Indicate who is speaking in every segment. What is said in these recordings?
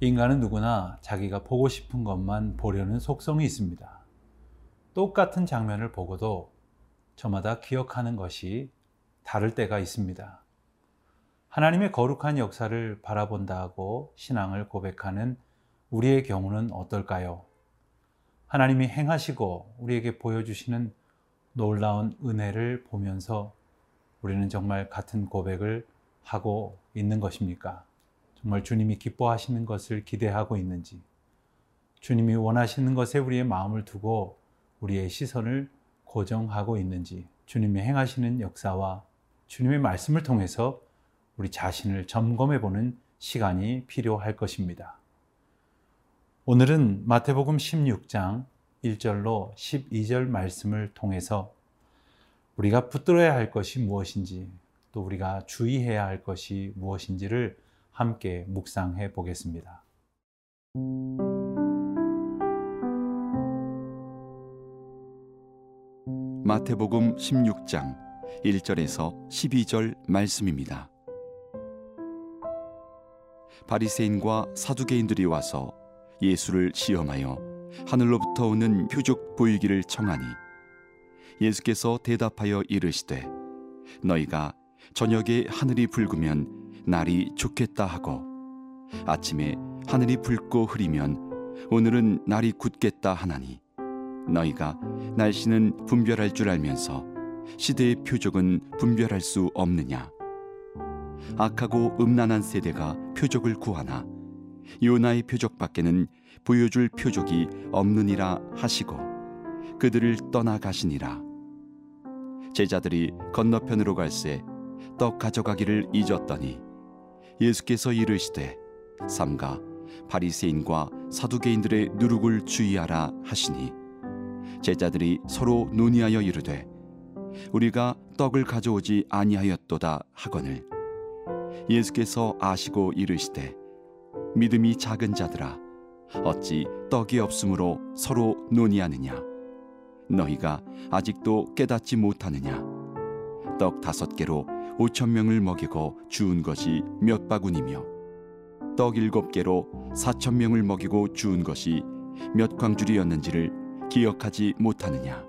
Speaker 1: 인간은 누구나 자기가 보고 싶은 것만 보려는 속성이 있습니다. 똑같은 장면을 보고도 저마다 기억하는 것이 다를 때가 있습니다. 하나님의 거룩한 역사를 바라본다 하고 신앙을 고백하는 우리의 경우는 어떨까요? 하나님이 행하시고 우리에게 보여주시는 놀라운 은혜를 보면서 우리는 정말 같은 고백을 하고 있는 것입니까? 정말 주님이 기뻐하시는 것을 기대하고 있는지, 주님이 원하시는 것에 우리의 마음을 두고 우리의 시선을 고정하고 있는지, 주님이 행하시는 역사와 주님의 말씀을 통해서 우리 자신을 점검해 보는 시간이 필요할 것입니다. 오늘은 마태복음 16장 1절로 12절 말씀을 통해서 우리가 붙들어야 할 것이 무엇인지 또 우리가 주의해야 할 것이 무엇인지를 함께 묵상해 보겠습니다.
Speaker 2: 마태복음 16장 1절에서 12절 말씀입니다. 바리새인과 사두개인들이 와서 예수를 시험하여 하늘로부터 오는 표적 보이기를 청하니 예수께서 대답하여 이르시되 너희가 저녁에 하늘이 붉으면 날이 좋겠다 하고 아침에 하늘이 붉고 흐리면 오늘은 날이 굳겠다 하나니 너희가 날씨는 분별할 줄 알면서 시대의 표적은 분별할 수 없느냐? 악하고 음란한 세대가 표적을 구하나 요나의 표적밖에는 보여줄 표적이 없느니라 하시고 그들을 떠나가시니라. 제자들이 건너편으로 갈새 떡 가져가기를 잊었더니 예수께서 이르시되 삼가 바리새인과 사두개인들의 누룩을 주의하라 하시니. 제자들이 서로 논의하여 이르되 우리가 떡을 가져오지 아니하였도다 하거늘. 예수께서 아시고 이르시되 믿음이 작은 자들아 어찌 떡이 없으므로 서로 논의하느냐? 너희가 아직도 깨닫지 못하느냐? 떡 다섯 개로 오천 명을 먹이고 주운 것이 몇 바구니며 떡 일곱 개로 사천 명을 먹이고 주운 것이 몇 광줄이었는지를 기억하지 못하느냐?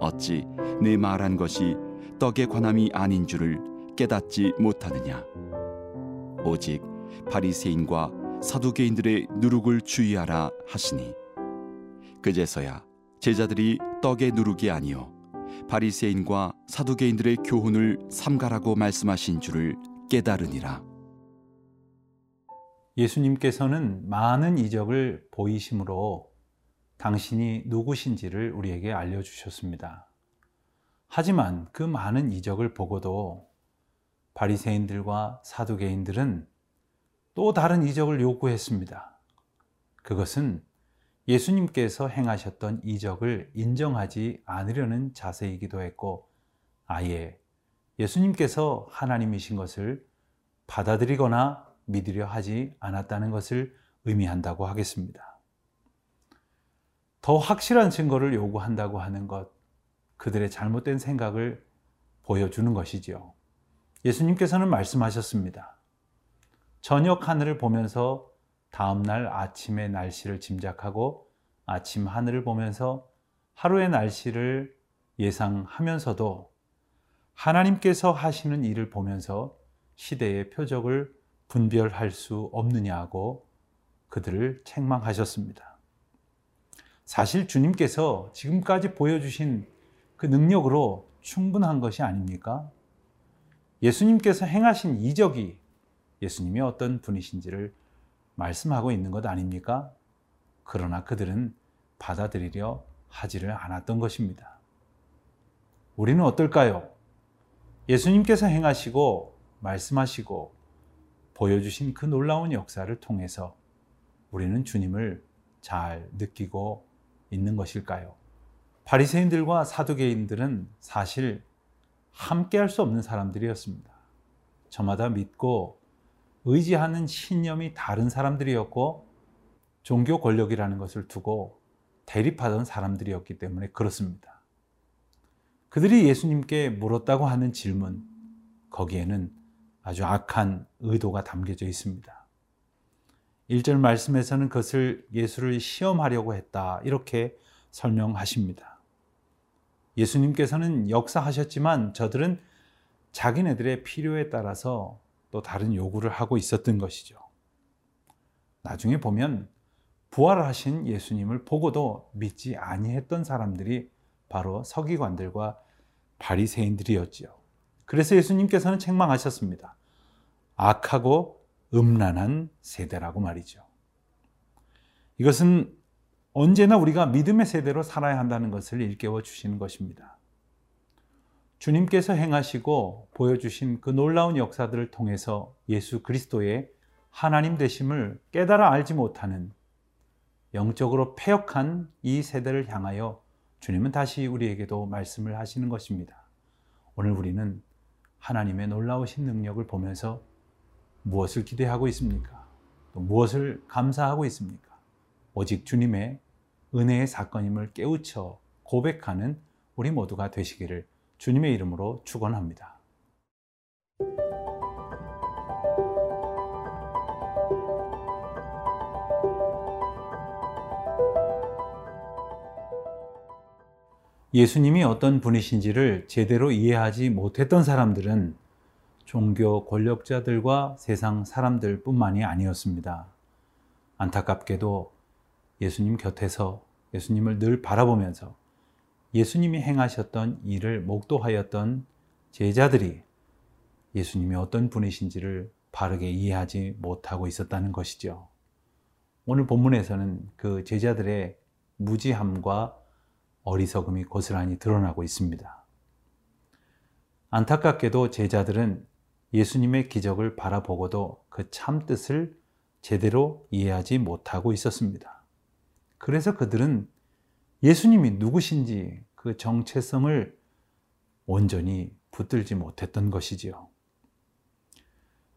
Speaker 2: 어찌 내 말한 것이 떡의 관함이 아닌 줄을 깨닫지 못하느냐? 오직 바리새인과 사두개인들의 누룩을 주의하라 하시니. 그제서야 제자들이 떡의 누룩이 아니요 바리새인과 사두개인들의 교훈을 삼가라고 말씀하신 줄을 깨달으니라.
Speaker 1: 예수님께서는 많은 이적을 보이심으로 당신이 누구신지를 우리에게 알려주셨습니다. 하지만 그 많은 이적을 보고도 바리새인들과 사두개인들은 또 다른 이적을 요구했습니다. 그것은 예수님께서 행하셨던 이적을 인정하지 않으려는 자세이기도 했고, 아예 예수님께서 하나님이신 것을 받아들이거나 믿으려 하지 않았다는 것을 의미한다고 하겠습니다. 더 확실한 증거를 요구한다고 하는 것, 그들의 잘못된 생각을 보여주는 것이지요. 예수님께서는 말씀하셨습니다. 저녁 하늘을 보면서 다음날 아침의 날씨를 짐작하고 아침 하늘을 보면서 하루의 날씨를 예상하면서도 하나님께서 하시는 일을 보면서 시대의 표적을 분별할 수 없느냐고 그들을 책망하셨습니다. 사실 주님께서 지금까지 보여주신 그 능력으로 충분한 것이 아닙니까? 예수님께서 행하신 이적이 예수님이 어떤 분이신지를 말씀하고 있는 것 아닙니까? 그러나 그들은 받아들이려 하지를 않았던 것입니다. 우리는 어떨까요? 예수님께서 행하시고 말씀하시고 보여주신 그 놀라운 역사를 통해서 우리는 주님을 잘 느끼고 있는 것일까요? 바리새인들과 사두개인들은 사실 함께 할 수 없는 사람들이었습니다. 저마다 믿고 의지하는 신념이 다른 사람들이었고 종교 권력이라는 것을 두고 대립하던 사람들이었기 때문에 그렇습니다. 그들이 예수님께 물었다고 하는 질문, 거기에는 아주 악한 의도가 담겨져 있습니다. 1절 말씀에서는 그것을 예수를 시험하려고 했다. 이렇게 설명하십니다. 예수님께서는 역사하셨지만 저들은 자기네들의 필요에 따라서 또 다른 요구를 하고 있었던 것이죠. 나중에 보면 부활하신 예수님을 보고도 믿지 아니했던 사람들이 바로 서기관들과 바리새인들이었지요. 그래서 예수님께서는 책망하셨습니다. 악하고 음란한 세대라고 말이죠. 이것은 언제나 우리가 믿음의 세대로 살아야 한다는 것을 일깨워 주시는 것입니다. 주님께서 행하시고 보여주신 그 놀라운 역사들을 통해서 예수 그리스도의 하나님 되심을 깨달아 알지 못하는 영적으로 폐역한 이 세대를 향하여 주님은 다시 우리에게도 말씀을 하시는 것입니다. 오늘 우리는 하나님의 놀라우신 능력을 보면서 무엇을 기대하고 있습니까? 또 무엇을 감사하고 있습니까? 오직 주님의 은혜의 사건임을 깨우쳐 고백하는 우리 모두가 되시기를 주님의 이름으로 축원합니다. 예수님이 어떤 분이신지를 제대로 이해하지 못했던 사람들은 종교 권력자들과 세상 사람들 뿐만이 아니었습니다. 안타깝게도 예수님 곁에서 예수님을 늘 바라보면서 예수님이 행하셨던 일을 목도하였던 제자들이 예수님이 어떤 분이신지를 바르게 이해하지 못하고 있었다는 것이죠. 오늘 본문에서는 그 제자들의 무지함과 어리석음이 고스란히 드러나고 있습니다. 안타깝게도 제자들은 예수님의 기적을 바라보고도 그 참뜻을 제대로 이해하지 못하고 있었습니다. 그래서 그들은 예수님이 누구신지 그 정체성을 온전히 붙들지 못했던 것이지요.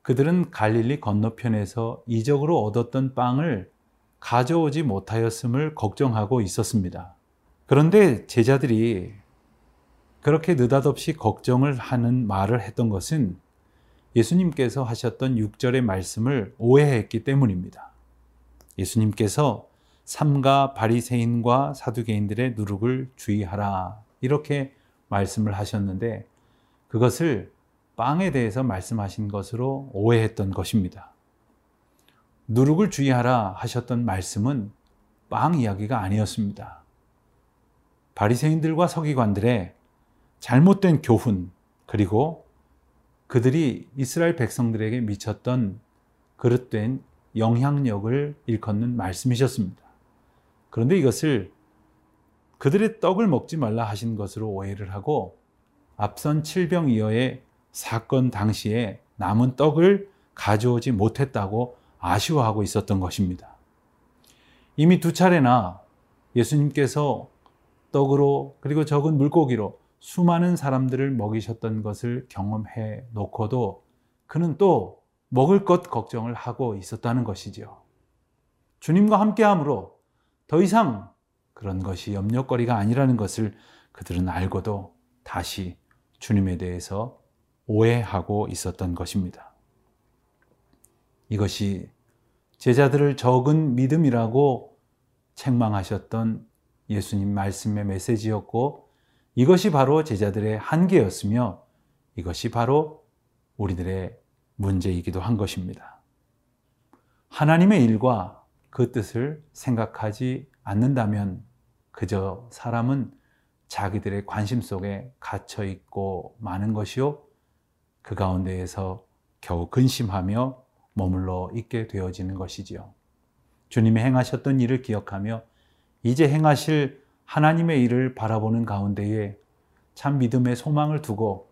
Speaker 1: 그들은 갈릴리 건너편에서 이적으로 얻었던 빵을 가져오지 못하였음을 걱정하고 있었습니다. 그런데 제자들이 그렇게 느닷없이 걱정을 하는 말을 했던 것은 예수님께서 하셨던 6절의 말씀을 오해했기 때문입니다. 예수님께서 삼가 바리새인과 사두개인들의 누룩을 주의하라 이렇게 말씀을 하셨는데 그것을 빵에 대해서 말씀하신 것으로 오해했던 것입니다. 누룩을 주의하라 하셨던 말씀은 빵 이야기가 아니었습니다. 바리새인들과 서기관들의 잘못된 교훈 그리고 그들이 이스라엘 백성들에게 미쳤던 그릇된 영향력을 일컫는 말씀이셨습니다. 그런데 이것을 그들의 떡을 먹지 말라 하신 것으로 오해를 하고 앞선 칠병이어의 사건 당시에 남은 떡을 가져오지 못했다고 아쉬워하고 있었던 것입니다. 이미 두 차례나 예수님께서 떡으로 그리고 적은 물고기로 수많은 사람들을 먹이셨던 것을 경험해 놓고도 그는 또 먹을 것 걱정을 하고 있었다는 것이지요. 주님과 함께 함으로 더 이상 그런 것이 염려거리가 아니라는 것을 그들은 알고도 다시 주님에 대해서 오해하고 있었던 것입니다. 이것이 제자들을 적은 믿음이라고 책망하셨던 예수님 말씀의 메시지였고 이것이 바로 제자들의 한계였으며 이것이 바로 우리들의 문제이기도 한 것입니다. 하나님의 일과 그 뜻을 생각하지 않는다면 그저 사람은 자기들의 관심 속에 갇혀 있고 많은 것이요. 그 가운데에서 겨우 근심하며 머물러 있게 되어지는 것이지요. 주님이 행하셨던 일을 기억하며 이제 행하실 하나님의 일을 바라보는 가운데에 참 믿음의 소망을 두고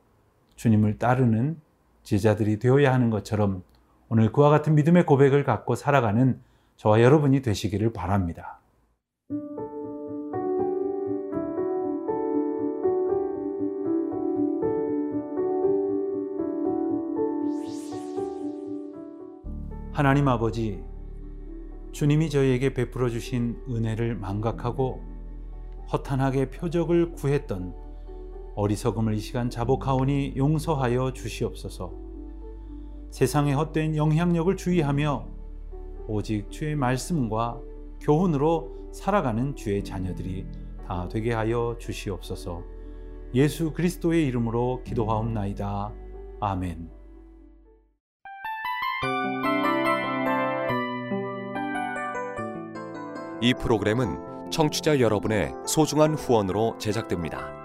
Speaker 1: 주님을 따르는 제자들이 되어야 하는 것처럼 오늘 그와 같은 믿음의 고백을 갖고 살아가는 저와 여러분이 되시기를 바랍니다. 하나님 아버지, 주님이 저희에게 베풀어 주신 은혜를 망각하고 허탄하게 표적을 구했던 어리석음을 이 시간 자복하오니 용서하여 주시옵소서. 세상의 헛된 영향력을 주의하며 오직 주의 말씀과 교훈으로 살아가는 주의 자녀들이 다 되게 하여 주시옵소서. 예수 그리스도의 이름으로 기도하옵나이다. 아멘.
Speaker 3: 이 프로그램은 청취자 여러분의 소중한 후원으로 제작됩니다.